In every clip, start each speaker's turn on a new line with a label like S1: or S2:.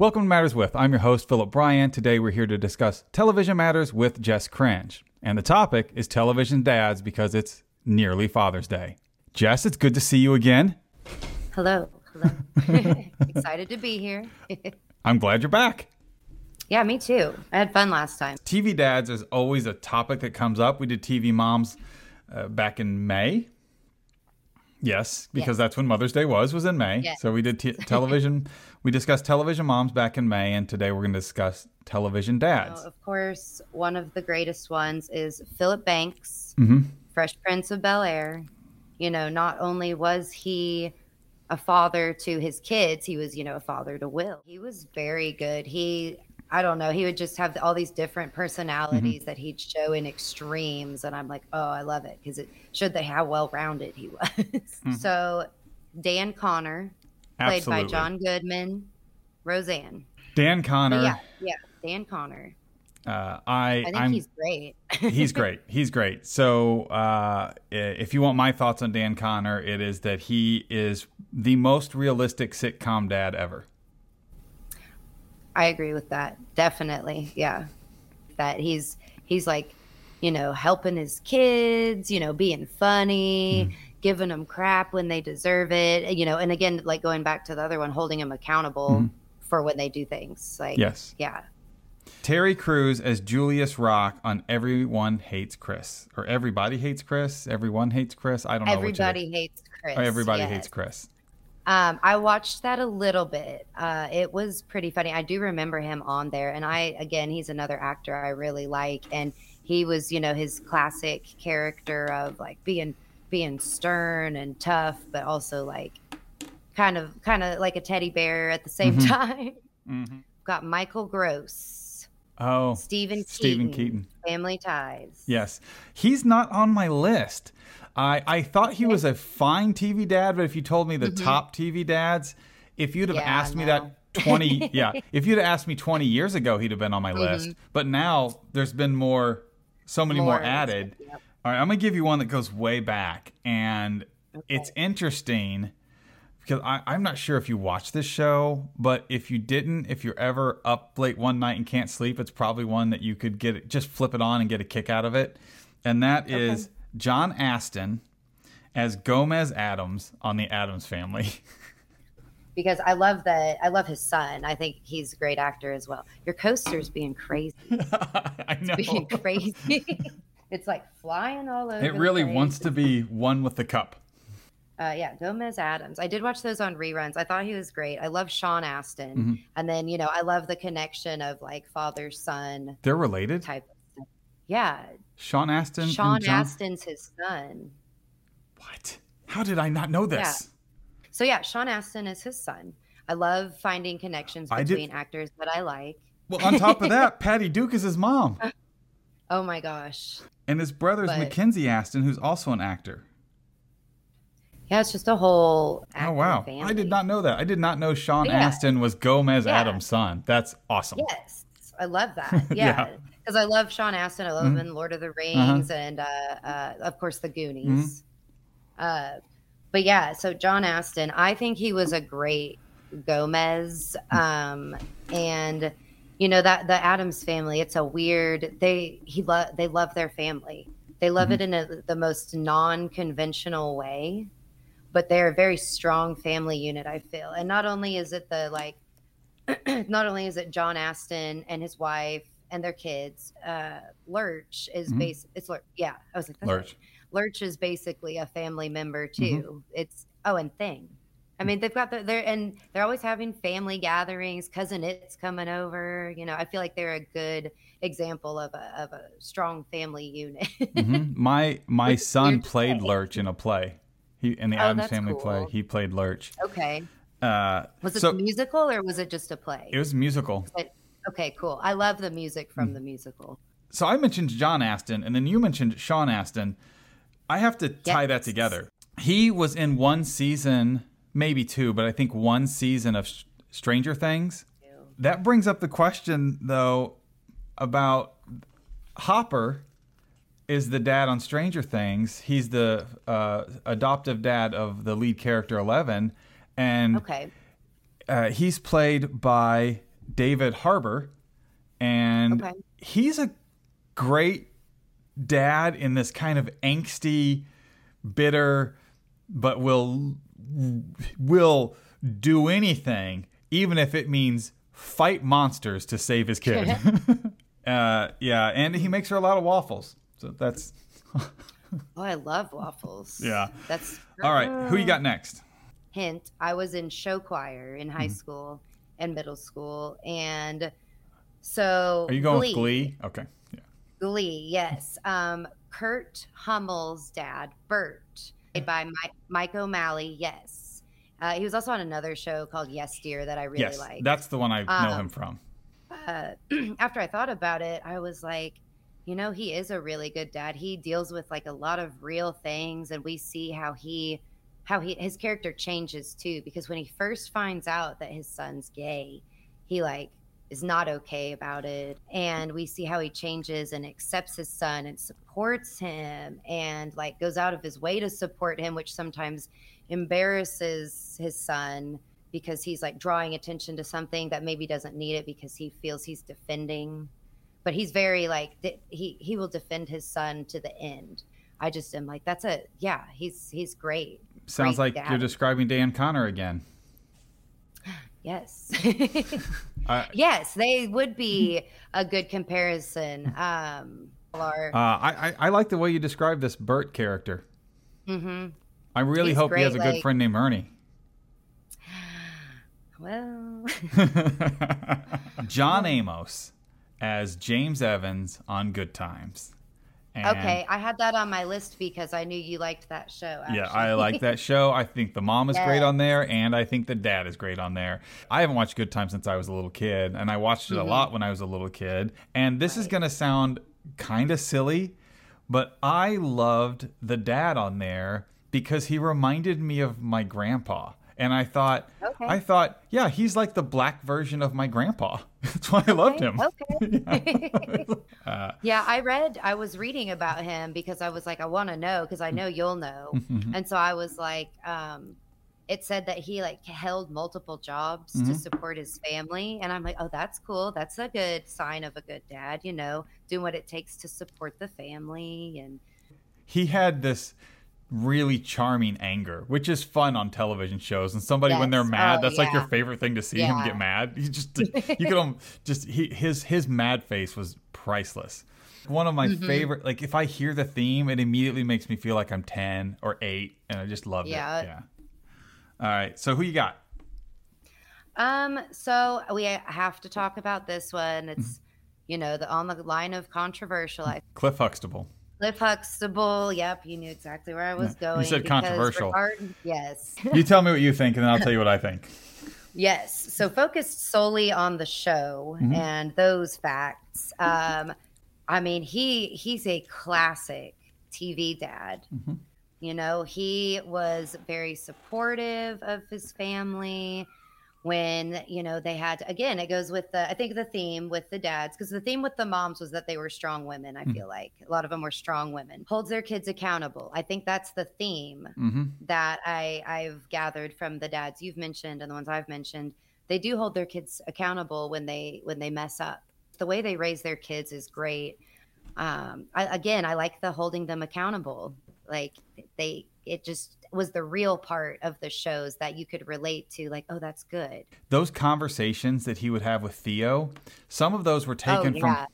S1: Welcome to Matters With. I'm your host, Phillip Brian. Today we're here to discuss television matters with Jess Cringe. And the topic is television dads because it's nearly Father's Day. Jess, it's good to see you again.
S2: Hello. Hello. Excited to be here.
S1: I'm glad you're back.
S2: yeah, me too. I had fun last time.
S1: TV dads is always a topic that comes up. We did TV moms uh, back in May. Yes, because
S2: Yes.
S1: that's when Mother's Day was was in May.
S2: Yes.
S1: So we did t- television. we discussed television moms back in May, and today we're going to discuss television dads.
S2: So, of course, one of the greatest ones is Philip Banks,
S1: hmm
S2: Fresh Prince of Bel Air. You know, not only was he a father to his kids, he was, you know, a father to Will. He was very good. He, I don't know, he would just have all these different personalities that he'd show in extremes. And I'm like, oh, I love it because it showed that how well rounded he was. So, Dan Connor, played
S1: Absolutely.
S2: by John Goodman, Roseanne.
S1: Dan Connor.
S2: yeah, yeah, Dan Connor.
S1: Uh, I,
S2: I think
S1: I'm,
S2: he's great.
S1: he's great. He's great. So, uh, if you want my thoughts on Dan Connor, it is that he is the most realistic sitcom dad ever.
S2: I agree with that. Definitely. Yeah. That he's he's like, you know, helping his kids, you know, being funny,
S1: Mm-hmm.
S2: giving them crap when they deserve it, you know, and again like going back to the other one holding them accountable for when they do things. Like
S1: Mm-hmm. Yes.
S2: Yeah.
S1: Terry Crews as Julius Rock on Everyone Hates Chris, or Everybody Hates Chris. Everyone hates Chris. I don't know. which
S2: Everybody hates Chris.
S1: Oh, everybody
S2: yes.
S1: hates Chris.
S2: Um, I watched that a little bit. Uh, it was pretty funny. I do remember him on there, and I again, he's another actor I really like, and he was, you know, his classic character of like being being stern and tough, but also like kind of kind of like a teddy bear at the same
S1: Mhm.
S2: time.
S1: Mm-hmm.
S2: Got Michael Gross,
S1: Oh,
S2: Steven
S1: Steven
S2: Keaton,
S1: Keaton.
S2: Family Ties.
S1: Yes, he's not on my list. I I thought he was a fine TV dad, but if you told me the top TV dads, if you'd have
S2: Mm-hmm. Yeah,
S1: asked me that twenty, yeah, if you'd have asked me twenty years ago, he'd have been on my list. But now there's been more, so many more,
S2: Mm-hmm. More,
S1: added.
S2: yep.
S1: All right, I'm gonna give you one that goes way back, and it's interesting because I, I'm not sure if you watch this show, but if you didn't, if you're ever up late one night and can't sleep, it's probably one that you could get it, just flip it on and get a kick out of it. And that is John Astin as Gomez Addams on the Addams Family.
S2: Because I love that. I love his son. I think he's a great actor as well. Your coaster's being crazy.
S1: I know.
S2: being crazy. it's like flying all over.
S1: It really wants to be one with the cup.
S2: Uh, yeah, Gomez Addams. I did watch those on reruns. I thought he was great. I love Sean Astin,
S1: Mm-hmm.
S2: and then you know I love the connection of like father son
S1: They're related.
S2: type. Yeah,
S1: Sean Astin.
S2: Sean
S1: John...
S2: Astin's his son.
S1: What? How did I not know this?
S2: So yeah, Sean Astin is his son. I love finding connections between actors that I like.
S1: Well, on top of that, Patty Duke is his mom.
S2: Oh my gosh.
S1: And his brother's
S2: But-
S1: Mackenzie Astin, who's also an actor.
S2: Yeah, it's just a whole.
S1: Oh wow!
S2: Family.
S1: I did not know that. I did not know Sean
S2: Yeah.
S1: Astin was Gomez
S2: Yeah.
S1: Addams' son. That's awesome.
S2: Yes, I love that.
S1: Yeah.
S2: Yeah, because I love Sean Astin. I love him in Lord of the Rings, and uh, uh, of course the Goonies. Uh, but yeah, so John Astin, I think he was a great Gomez, um, and you know that the Addams family. It's a weird. They he lo- they love their family. They love it in a, the most non-conventional way, but they're a very strong family unit. I feel, and not only is it the like not only is it John Astin and his wife and their kids, uh, Lurch is
S1: Mhm.
S2: base. It's Lurch. Yeah, I was like
S1: Lurch.
S2: Lurch is basically a family member too.
S1: Mm-hmm.
S2: It's oh, and Thing. I mean, they've got the, they're and they're always having family gatherings. Cousin It's coming over. You know, I feel like they're a good example of a of a strong family unit.
S1: Mhm. My my son played
S2: say.
S1: Lurch in a play. He in the
S2: Oh, Addams
S1: Family play. He played Lurch.
S2: okay,
S1: Uh,
S2: was it
S1: so
S2: a musical or was it just a play?
S1: it was musical.
S2: Okay, cool. I love the music from the musical.
S1: So I mentioned John Astin, and then you mentioned Sean Astin. I have to tie that together. He was in one season, maybe two, but I think one season of Stranger Things. That brings up the question, though, about Hopper is the dad on Stranger Things. He's the uh, adoptive dad of the lead character Eleven, and
S2: Okay.
S1: uh, he's played by David Harbour, and
S2: Okay.
S1: he's a great dad in this kind of angsty, bitter, but will will do anything, even if it means fight monsters to save his kid. uh, yeah, and he makes her a lot of waffles. So that's
S2: Oh, I love waffles.
S1: Yeah.
S2: That's
S1: all right. Who you got next?
S2: hint i was in show choir in high school and middle school and so
S1: Are you going with Glee? Okay. Yeah.
S2: glee yes um kurt hummel's dad burt played by mike, mike o'malley yes uh, he was also on another show called yes dear that i really
S1: yes,
S2: like
S1: that's the one I know
S2: Um,
S1: him from.
S2: uh, after I thought about it, I was like, you know, he is a really good dad. He deals with like a lot of real things, and we see how he, how he, his character changes too. Because when he first finds out that his son's gay, he like is not okay about it, and we see how he changes and accepts his son and supports him, and like goes out of his way to support him, which sometimes embarrasses his son because he's like drawing attention to something that maybe doesn't need it because he feels he's defending. But he's very like he he will defend his son to the end. I just am like that's a yeah he's he's great
S1: Sounds like
S2: dad.
S1: you're describing Dan Connor again.
S2: yes
S1: Uh,
S2: yes they would be a good comparison um or
S1: Uh, I, I I like the way you describe this Bert character.
S2: Mm-hmm.
S1: I really
S2: He's
S1: hope he has a good
S2: like-
S1: friend named Ernie.
S2: well
S1: John Amos as James Evans on Good Times. And
S2: okay i had that on my list because i knew you liked that show
S1: Yeah. I like that show. I think the mom is great on there, and I think the dad is great on there. I haven't watched Good Times since I was a little kid, and I watched it
S2: Mm-hmm.
S1: a lot when I was a little kid. And this is going to sound kind of silly, but I loved the dad on there because he reminded me of my grandpa. And I thought,
S2: Okay.
S1: I thought, yeah, he's like the black version of my grandpa. That's why I loved him.
S2: okay
S1: Uh,
S2: Yeah, I read, I was reading about him because I was like, I want to know because I know you'll know. and so I was like, um, it said that he like held multiple jobs to support his family. And I'm like, oh, that's cool. That's a good sign of a good dad, you know, doing what it takes to support the family. And
S1: he had this really charming anger, which is fun on television shows. And somebody when they're mad,
S2: Oh,
S1: that's like your favorite thing to see him get mad. You just you could um, just he, his his mad face was priceless. One of my
S2: Mm-hmm.
S1: favorite like if I hear the theme, it immediately makes me feel like I'm 10 or 8 and I just love
S2: Yeah.
S1: it. Yeah. All right. So who you got?
S2: um, so we have to talk about this one. It's, you know, the on the line of controversial. I
S1: Cliff Huxtable.
S2: Cliff Huxtable. Yep, you knew exactly where I was going.
S1: You
S2: said
S1: controversial.
S2: regard- yes.
S1: You tell me what you think and then I'll tell you what I think.
S2: Yes. So focused solely on the show and those facts. Um, I mean, he he's a classic TV dad. You know, he was very supportive of his family when, you know, they had again, it goes with the I think the theme with the dads because the theme with the moms was that they were strong women, I feel like. A lot of them were strong women. Holds their kids accountable. I think that's the theme
S1: Mm-hmm.
S2: that I, I've gathered from the dads you've mentioned and the ones I've mentioned, they do hold their kids accountable when they when they mess up. The way they raise their kids is great. Um, I, again, I like the holding them accountable. Like they, it just was the real part of the shows that you could relate to. Like, oh, that's good.
S1: Those conversations that he would have with Theo, some of those were oh, taken
S2: oh,
S1: from.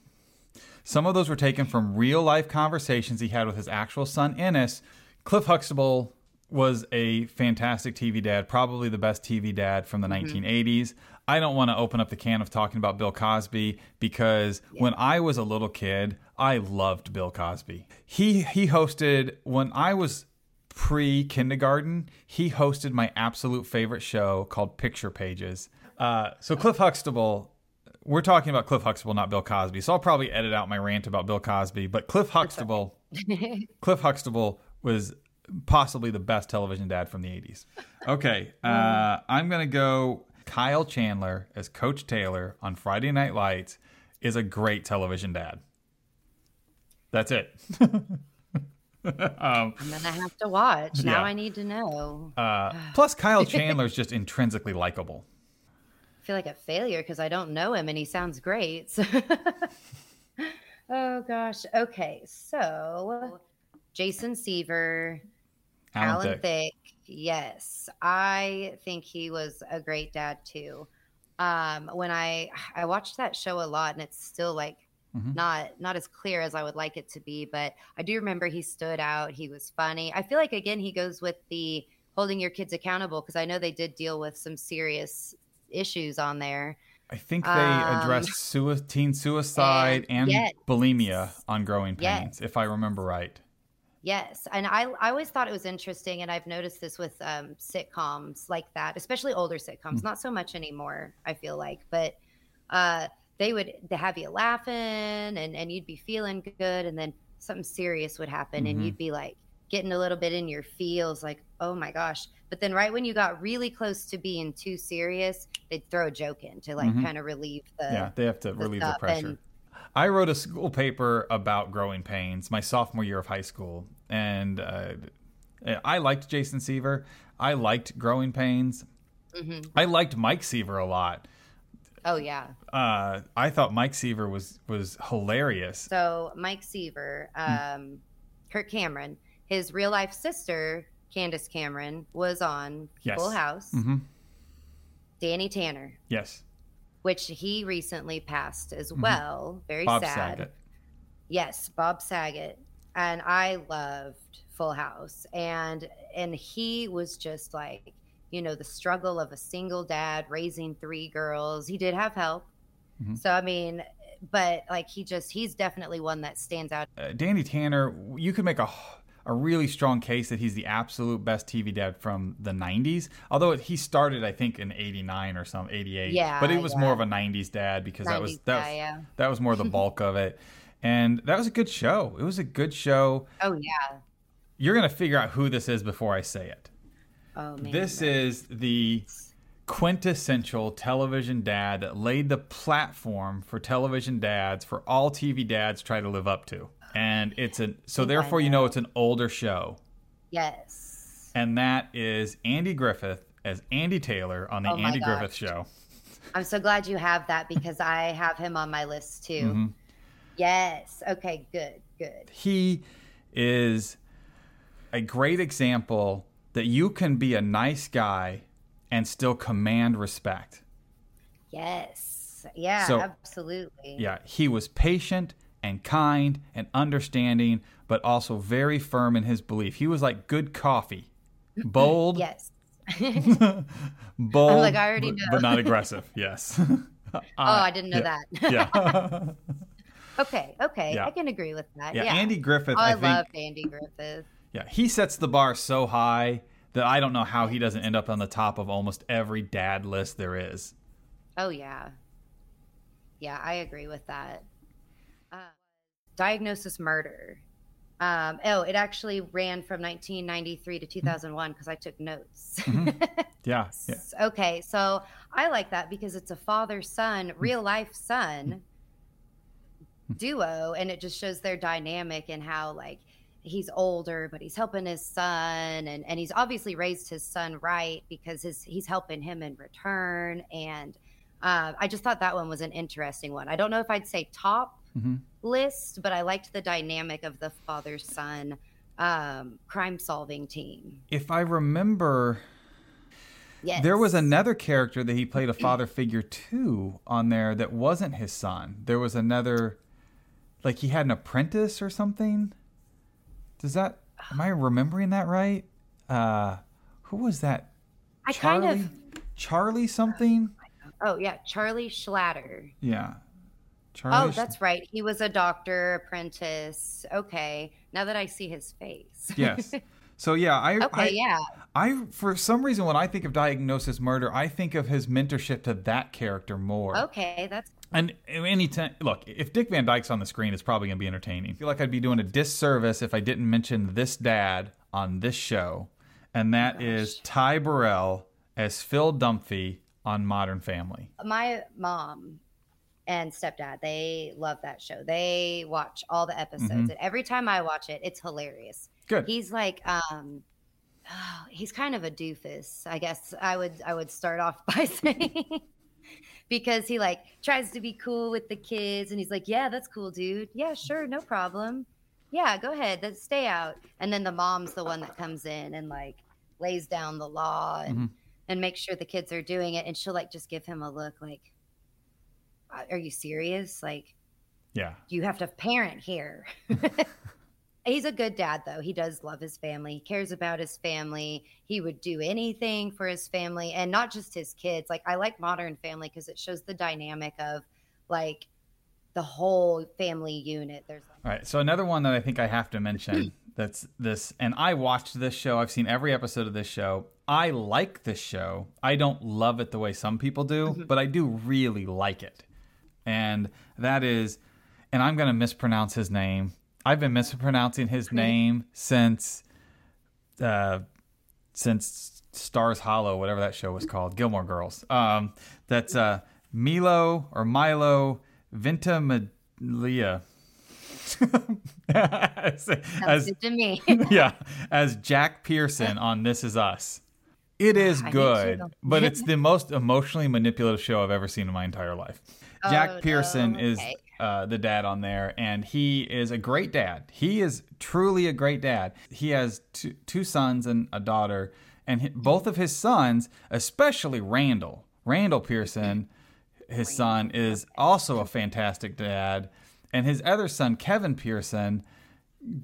S1: Some of those were taken from real life conversations he had with his actual son, Ennis. Cliff Huxtable was a fantastic TV dad, probably the best TV dad from the mm-hmm. 1980s. I don't want to open up the can of talking about Bill Cosby because when I was a little kid, I loved Bill Cosby. He he hosted when I was pre kindergarten, he hosted my absolute favorite show called Picture Pages. Uh, so Cliff Huxtable we're talking about Cliff Huxtable, not Bill Cosby. So I'll probably edit out my rant about Bill Cosby. But Cliff Huxtable, Cliff Huxtable was possibly the best television dad from the 80s. Okay, uh, I'm going to go Kyle Chandler as Coach Taylor on Friday Night Lights is a great television dad. That's it.
S2: I'm gonna have to watch.
S1: Yeah.
S2: Now I need to know.
S1: Uh, plus, Kyle Chandler is just intrinsically likable.
S2: I feel like a failure because I don't know him and he sounds great. So oh gosh. Okay, so Jason Seaver,
S1: Alan
S2: Alan. Yes, I think he was a great dad too. Um, when I I watched that show a lot, and it's still like
S1: Mhm.
S2: not not as clear as I would like it to be, but I do remember he stood out. He was funny. I feel like again he goes with the holding your kids accountable because I know they did deal with some serious issues on there.
S1: I think they
S2: Um,
S1: addressed sui- teen suicide and,
S2: and- yes.
S1: bulimia on Growing
S2: Yes.
S1: Pains, if I remember right.
S2: Yes, and I I always thought it was interesting, and I've noticed this with um, sitcoms like that, especially older sitcoms. Not so much anymore, I feel like, but uh, they would have you laughing, and and you'd be feeling good, and then something serious would happen,
S1: Mhm.
S2: and you'd be like getting a little bit in your feels, like oh my gosh. But then right when you got really close to being too serious, they'd throw a joke in to like
S1: Mhm.
S2: kind of relieve the
S1: yeah, they have to
S2: the
S1: relieve the pressure.
S2: and-
S1: I wrote a school paper about growing pains my sophomore year of high school, and uh, I liked Jason Seaver. I liked Growing Pains.
S2: Mhm.
S1: I liked Mike Seaver a lot.
S2: Oh yeah.
S1: Uh, I thought Mike Seaver was was hilarious.
S2: So Mike Seaver, um, Kirk Cameron, his real life sister Candace Cameron was on
S1: Yes.
S2: Full House.
S1: hmm
S2: Danny Tanner,
S1: Yes,
S2: which he recently passed as well. Very
S1: Mm-hmm. Bob
S2: sad.
S1: Saget.
S2: Yes, Bob Saget, and I loved Full House, and and he was just like you know the struggle of a single dad raising three girls. He did have help,
S1: Mhm.
S2: so I mean, but like he just he's definitely one that stands out.
S1: Uh, Danny Tanner, you could make a a really strong case that he's the absolute best TV dad from the 90s. Although he started, I think, in 89 or some 88.
S2: Yeah,
S1: But it was
S2: yeah.
S1: more of a 90s dad because that was that,
S2: guy,
S1: was,
S2: yeah.
S1: that was more the bulk of it. And that was a good show. It was a good show.
S2: Oh yeah.
S1: You're going to figure out who this is before I say it.
S2: Oh man.
S1: This is the quintessential television dad that laid the platform for television dads for all TV dads try to live up to. And it's an so therefore you know
S2: know.
S1: it's an older show.
S2: yes.
S1: And that is Andy Griffith as Andy Taylor on the
S2: Oh
S1: Andy Griffith show.
S2: I'm so glad you have that because I have him on my list too.
S1: Mhm.
S2: Yes. Okay. Good. Good.
S1: He is a great example that you can be a nice guy and still command respect.
S2: Yes. Yeah.
S1: So-
S2: absolutely.
S1: Yeah, he was patient and kind and understanding, but also very firm in his belief. He was like good coffee, bold,
S2: Yes.
S1: bold,
S2: I'm like, I already know.
S1: but not aggressive. Yes.
S2: oh, I didn't know
S1: yeah.
S2: that.
S1: yeah,
S2: okay. Okay.
S1: Yeah.
S2: I can agree with that.
S1: yeah. Andy Griffith,
S2: Oh,
S1: I,
S2: I,
S1: think,
S2: Andy Griffith.
S1: Yeah, he sets the bar so high that I don't know how he doesn't end up on the top of almost every dad list there is.
S2: Oh yeah. Yeah, I agree with that. Uh, diagnosis murder. Um, oh, it actually ran from 1993 to 2001 because I took notes.
S1: Yeah, yeah.
S2: Okay, so I like that because it's a father son, real life son duo, and it just shows their dynamic and how like he's older, but he's helping his son, and and he's obviously raised his son right because his he's helping him in return, and uh, I just thought that one was an interesting one. I don't know if I'd say top
S1: Mhm.
S2: list, but I liked the dynamic of the father son um, crime solving team.
S1: If I remember
S2: Yes,
S1: There was another character that he played a father figure to on there that wasn't his son. There was another, like he had an apprentice or something. Does that? Am I remembering that right? Uh, who was that?
S2: I kind
S1: Charlie.
S2: of
S1: Charlie something.
S2: Oh yeah, Charlie Schlatter.
S1: Yeah. Charlie.
S2: Oh, that's right. He was a doctor apprentice. Okay, now that I see his face.
S1: yes. So yeah, I.
S2: okay,
S1: I,
S2: yeah.
S1: I for some reason when I think of diagnosis murder, I think of his mentorship to that character more.
S2: Okay, that's
S1: And any time, look, if Dick Van Dyke's on the screen, it's probably going to be entertaining. I feel like I'd be doing a disservice if I didn't mention this dad on this show, and that is Ty Burrell as Phil Dunphy on Modern Family.
S2: my mom and stepdad. They love that show. They watch all the episodes,
S1: Mhm.
S2: and every time I watch it, it's hilarious.
S1: Good.
S2: He's like, um, oh, he's kind of a doofus. I guess I would I would start off by saying because he like tries to be cool with the kids and he's like, Yeah, that's cool, dude. Yeah, sure, no problem. Yeah, go ahead. Let's stay out. And then the mom's the one that comes in and like lays down the law and mm-hmm. and makes sure the kids are doing it. And she'll like just give him a look like, Are you serious? Like,
S1: yeah,
S2: you have to parent here. He's a good dad, though. He does love his family. He cares about his family. He would do anything for his family and not just his kids. Like, I like Modern Family because it shows the dynamic of like the whole family unit. There's
S1: like- all right. So, another one that I think I have to mention that's this, and I watched this show. I've seen every episode of this show. I like this show. I don't love it the way some people do, mm-hmm. but I do really like it. And that is, and I'm going to mispronounce his name I've been mispronouncing his name since uh, since Stars Hollow, whatever that show was called, Gilmore Girls. Um, that's uh, Milo or Milo Ventimiglia.
S2: as, as, to me.
S1: yeah, as Jack Pearson on This Is Us. It is good, but it's the most emotionally manipulative show I've ever seen in my entire life. Jack oh, Pearson no. is okay. Uh, the dad on there, and he is a great dad. He is truly a great dad. He has two, two sons and a daughter, and he, both of his sons, especially Randall, Randall Pearson, his son, is also a fantastic dad, and his other son, Kevin Pearson,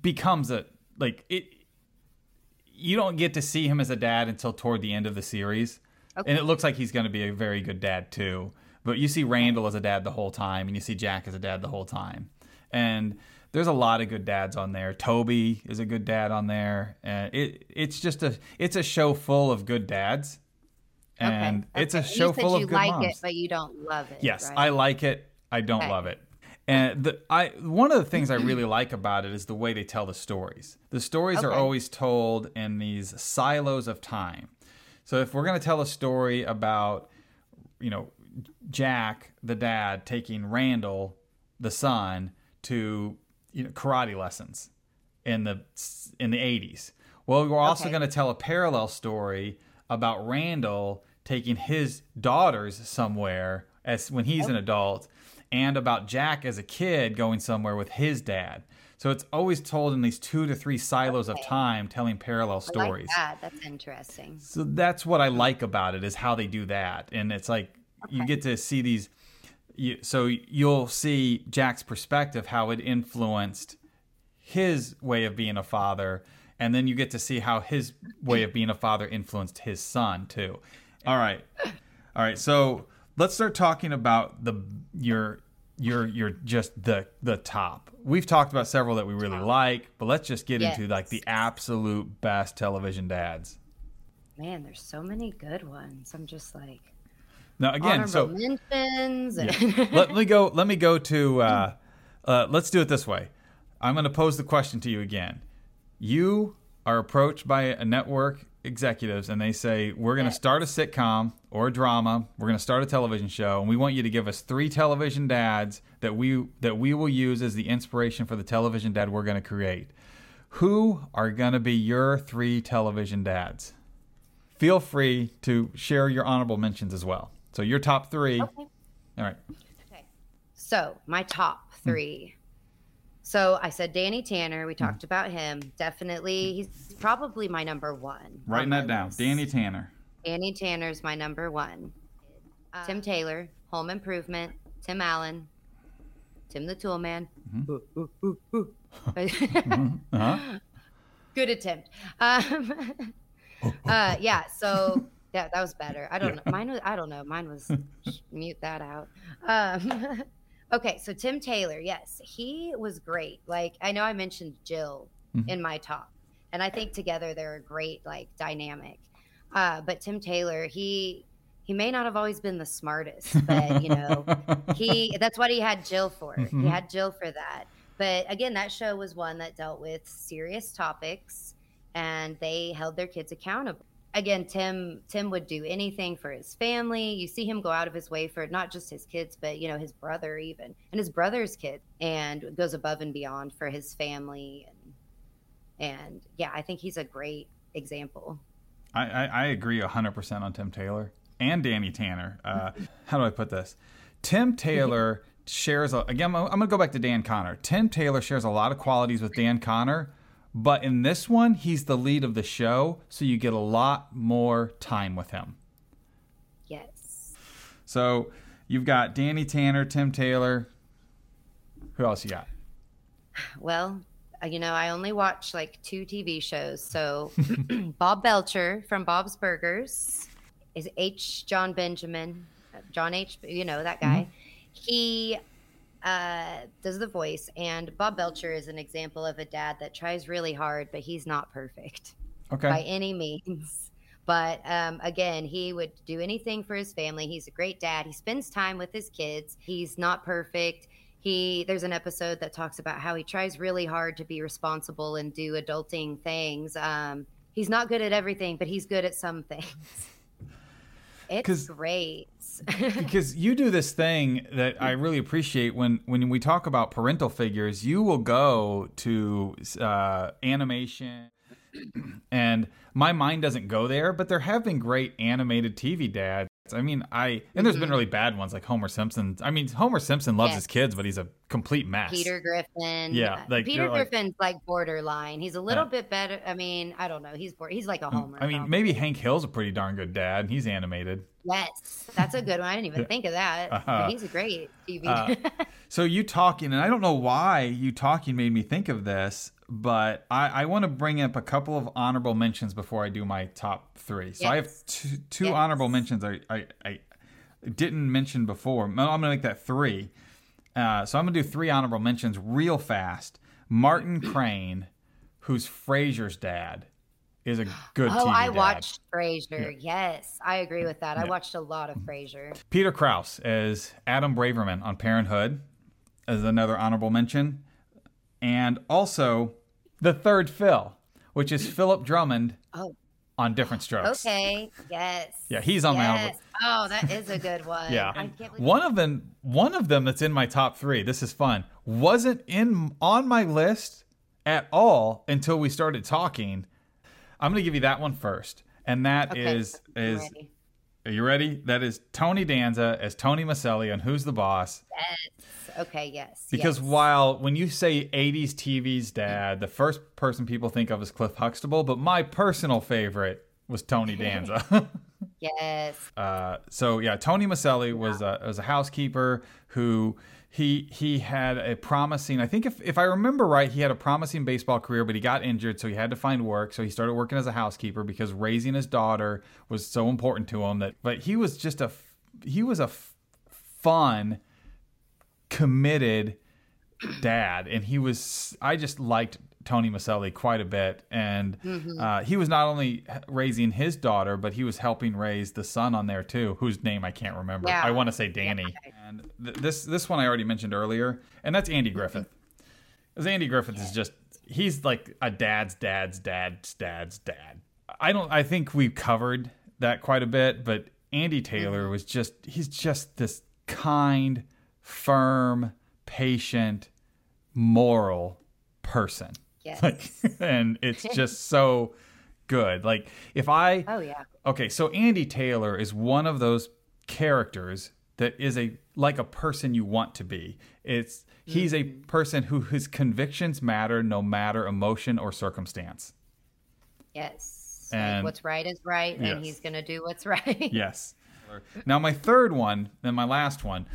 S1: becomes a like it. You don't get to see him as a dad until toward the end of the series, okay. and it looks like he's going to be a very good dad too. But you see Randall as a dad the whole time, and you see Jack as a dad the whole time. And there's a lot of good dads on there. Toby is a good dad on there. And it it's just a it's a show full of good dads. And okay. it's a show full of good
S2: like
S1: moms.
S2: it, but you don't love it.
S1: Yes,
S2: right?
S1: I like it. I don't okay. love it. And the, I one of the things I really like about it is the way they tell the stories. The stories are always told in these silos of time. So if we're going to tell a story about, you know, Jack, the dad, taking Randall, the son, to you know karate lessons in the in the 80s. Well, we're also okay. going to tell a parallel story about Randall taking his daughters somewhere as when he's an oh. adult and about Jack as a kid going somewhere with his dad. So it's always told in these two to three silos okay. of time telling parallel stories.
S2: Like that. That's interesting.
S1: So that's what I like about it is how they do that. And it's like okay. you get to see these. You, so you'll see Jack's perspective, how it influenced his way of being a father, and then you get to see how his way of being a father influenced his son too. All right, all right. So let's start talking about the your your your just the the top. We've talked about several that we really like, but let's just get yes. into like the absolute best television dads.
S2: Man, there's so many good ones. I'm just like
S1: now again, so
S2: mentions.
S1: Yeah. let me go. Let me go to. Uh, uh, let's do it this way. I'm going to pose the question to you again. You are approached by a network executives and they say we're going to start a sitcom or a drama we're going to start a television show and we want you to give us three television dads that we that we will use as the inspiration for the television dad we're going to create who are going to be your three television dads feel free to share your honorable mentions as well so your top three. Okay. All right.
S2: Okay. So my top hmm. three. So I said Danny Tanner. We hmm. talked about him. Definitely, he's probably my number one.
S1: Writing that down. Danny Tanner.
S2: Danny Tanner's my number one. Uh, Tim Taylor, Home Improvement, Tim Allen, Tim the Tool Man. Mm-hmm. mm-hmm. uh-huh. Good attempt. Um, uh, yeah. So yeah, that was better. I don't yeah. know. Mine was. I don't know. Mine was. mute that out. Um, okay, so Tim Taylor. Yes, he was great. Like I know I mentioned Jill mm-hmm. in my talk, and I think together they're a great like dynamic. Uh, but Tim Taylor, he he may not have always been the smartest, but you know, he that's what he had Jill for. Mm-hmm. He had Jill for that. But again, that show was one that dealt with serious topics and they held their kids accountable again tim tim would do anything for his family you see him go out of his way for not just his kids but you know his brother even and his brother's kid and goes above and beyond for his family and and yeah i think he's a great example
S1: i i, I agree 100% on tim taylor and Danny Tanner. Uh, how do I put this? Tim Taylor shares a, again. I'm going to go back to Dan Connor. Tim Taylor shares a lot of qualities with Dan Connor, but in this one, he's the lead of the show, so you get a lot more time with him.
S2: Yes.
S1: So you've got Danny Tanner, Tim Taylor. Who else you got?
S2: Well, uh, you know, I only watch like two TV shows. So Bob Belcher from Bob's Burgers is H. Jon Benjamin, John H. You know that guy. Mm-hmm. He uh, does the voice, and Bob Belcher is an example of a dad that tries really hard, but he's not perfect
S1: okay.
S2: by any means. But um, again, he would do anything for his family. He's a great dad. He spends time with his kids. He's not perfect he there's an episode that talks about how he tries really hard to be responsible and do adulting things um, he's not good at everything but he's good at some things it's great.
S1: because you do this thing that i really appreciate when when we talk about parental figures you will go to uh, animation and my mind doesn't go there but there have been great animated tv dads I mean, I and there's mm-hmm. been really bad ones like Homer Simpson. I mean, Homer Simpson loves his kids, but he's a complete mess.
S2: Peter Griffin.
S1: Yeah,
S2: like Peter Griffin's like, like, borderline. He's a little yeah. bit better. I mean, I don't know. He's he's like a mm, Homer.
S1: I mean, probably. maybe Hank Hill's a pretty darn good dad. He's animated.
S2: Yes, that's a good one. I didn't even think of that. Uh-huh. he's a great TV. uh,
S1: so you talking, and I don't know why you talking made me think of this but I, I want to bring up a couple of honorable mentions before I do my top three. So yes. I have two, two yes. honorable mentions I, I, I, didn't mention before. I'm going to make that three. Uh, so I'm going to do three honorable mentions real fast. Martin Crane, who's Frasier's dad, is a good oh, TV
S2: I
S1: dad.
S2: watched Frasier. Yeah. Yes, I agree with that. Yeah. I watched a lot of Frasier.
S1: Peter Krause as Adam Braverman on Parenthood is another honorable mention. And also the third Phil, which is Philip Drummond oh. on Diff'rent Strokes.
S2: Okay. Yes.
S1: Yeah, he's on
S2: yes. my. Oh, that is a good one.
S1: yeah. One of them, one of them that's in my top three. This is fun. Wasn't in on my list at all until we started talking. I'm going to give you that one first, and that okay. is is. Are you ready? That is Tony Danza as Tony Micelli on Who's the Boss.
S2: Yes. Okay, yes.
S1: Because
S2: yes.
S1: while when you say 80s TV's dad, the first person people think of is Cliff Huxtable, but my personal favorite was Tony Danza.
S2: yes.
S1: Uh, so yeah, Tony Micelli was a, was a housekeeper who he he had a promising I think if, if I remember right he had a promising baseball career but he got injured so he had to find work so he started working as a housekeeper because raising his daughter was so important to him that but he was just a he was a fun committed dad, and he was. I just liked Tony Micelli quite a bit, and mm-hmm. uh, he was not only raising his daughter, but he was helping raise the son on there too, whose name I can't remember. Yeah. I want to say Danny. Yeah. And th- this this one I already mentioned earlier, and that's Andy Griffith. Because Andy Griffith is just he's like a dad's dad's dad's dad's dad. I don't. I think we've covered that quite a bit, but Andy Taylor mm-hmm. was just he's just this kind firm, patient, moral person.
S2: Yes.
S1: Like, and it's just so good. Like if I
S2: Oh yeah.
S1: Okay, so Andy Taylor is one of those characters that is a like a person you want to be. It's he's a mm-hmm. person who his convictions matter no matter emotion or circumstance.
S2: Yes. And like what's right is right yes. and he's going to do what's right.
S1: yes. Now my third one and my last one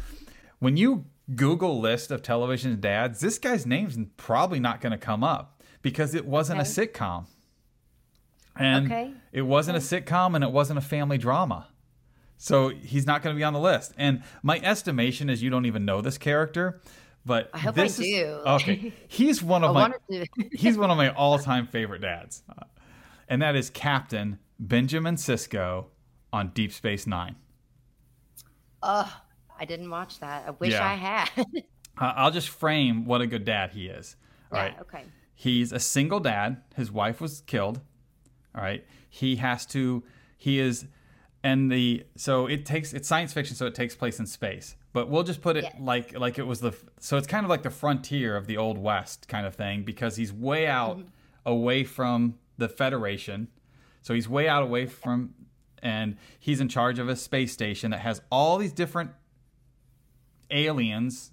S1: when you Google list of television dads, this guy's name's probably not going to come up because it wasn't okay. a sitcom. And okay. it wasn't okay. a sitcom and it wasn't a family drama. So he's not going to be on the list. And my estimation is you don't even know this character, but
S2: I hope
S1: this
S2: I do.
S1: Is, okay, he's one of my he's one of my all-time favorite dads, uh, and that is Captain Benjamin Sisko on Deep Space Nine.
S2: Oh, I didn't watch that. I wish yeah. I had.
S1: uh, I'll just frame what a good dad he is. All yeah, right.
S2: Okay.
S1: He's a single dad. His wife was killed. All right. He has to. He is, and the so it takes it's science fiction, so it takes place in space. But we'll just put it like like it was the so it's kind of like the frontier of the old west kind of thing because he's way out mm-hmm. away from the Federation. So he's way out away from and he's in charge of a space station that has all these different aliens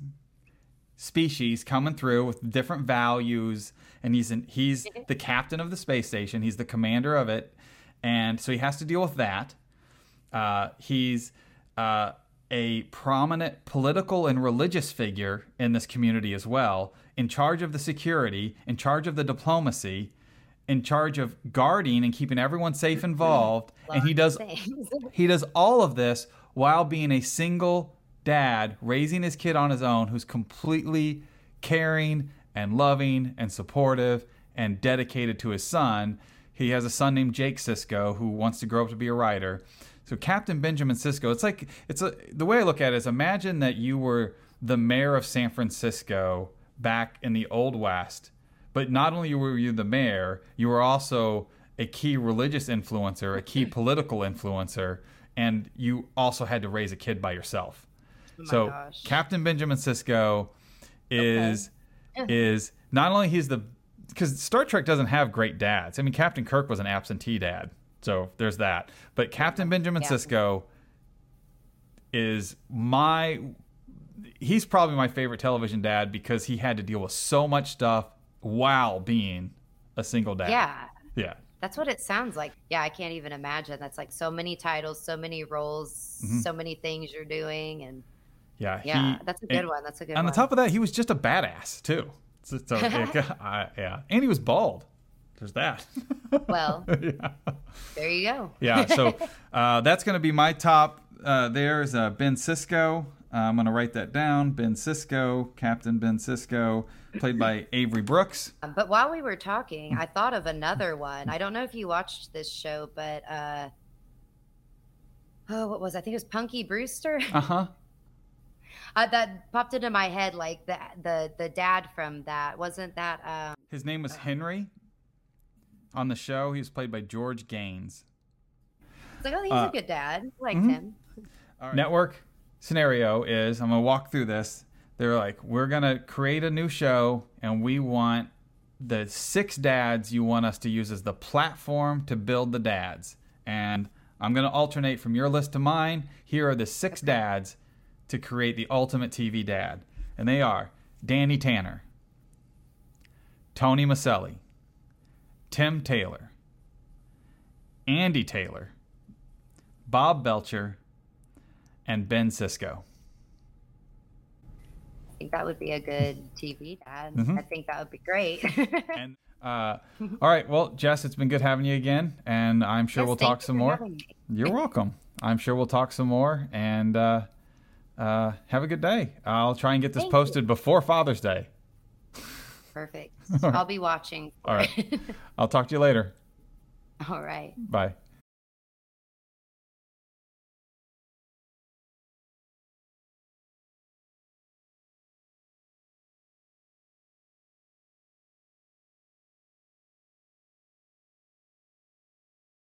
S1: species coming through with different values and he's in, he's the captain of the space station. He's the commander of it. And so he has to deal with that. Uh, he's uh, a prominent political and religious figure in this community as well in charge of the security in charge of the diplomacy in charge of guarding and keeping everyone safe involved. And he does he does all of this while being a single dad raising his kid on his own who's completely caring and loving and supportive and dedicated to his son. He has a son named Jake Sisko who wants to grow up to be a writer. So Captain Benjamin Sisko, it's like it's a the way I look at it is imagine that you were the mayor of San Francisco back in the old west, but not only were you the mayor, you were also a key religious influencer, a key political influencer, and you also had to raise a kid by yourself.
S2: Oh
S1: so
S2: gosh.
S1: Captain Benjamin Sisko is is not only he's the because Star Trek doesn't have great dads. I mean, Captain Kirk was an absentee dad, so there's that. But Captain Benjamin
S2: Yeah.
S1: Sisko is my he's probably my favorite television dad because he had to deal with so much stuff while being a single dad.
S2: Yeah.
S1: Yeah.
S2: That's what it sounds like. Yeah, I can't even imagine. That's like so many titles, so many roles, mm-hmm. so many things you're doing, and
S1: Yeah.
S2: yeah,
S1: he-
S2: that's a good
S1: and
S2: one. That's a good
S1: On
S2: one.
S1: the top of that, he was just a badass too. So, so yeah, I- yeah, and he was bald. There's that.
S2: well,
S1: yeah.
S2: there you go.
S1: yeah so uh, that's going to be my top uh, there's uh, ben sisko uh, i'm going to write that down ben sisko captain ben sisko played by avery brooks
S2: Um, But while we were talking, I thought of another one. I don't know if you watched this show, but uh, oh, what was I think it was Punky Brewster.
S1: uh-huh
S2: uh, that popped into my head like the the the dad from that. Wasn't that um
S1: his name was henry on the show. He was played by george gaynes.
S2: It's like oh he's
S1: Uh,
S2: a good dad. I liked
S1: mhm.
S2: him.
S1: Network scenario is i'm going to walk through this. They're like we're going to create a new show and we want the six dads you want us to use as the platform to build the dads. And i'm going to alternate from your list to mine. Here are the six dads to create the ultimate tv dad and they are danny tanner tony micelli tim taylor andy taylor bob belcher and Ben Sisko.
S2: I think that would be a good TV dad
S1: Mhm.
S2: I think that would be great
S1: And uh, all right, well, Jess, it's been good having you again, and I'm sure
S2: Yes,
S1: we'll talk some more. You're welcome. I'm sure we'll talk some more, and uh, uh, have a good day. I'll try and get this
S2: Thank you.
S1: posted before Father's Day.
S2: perfect I'll be watching
S1: All right. I'll talk to you later.
S2: all right
S1: Bye.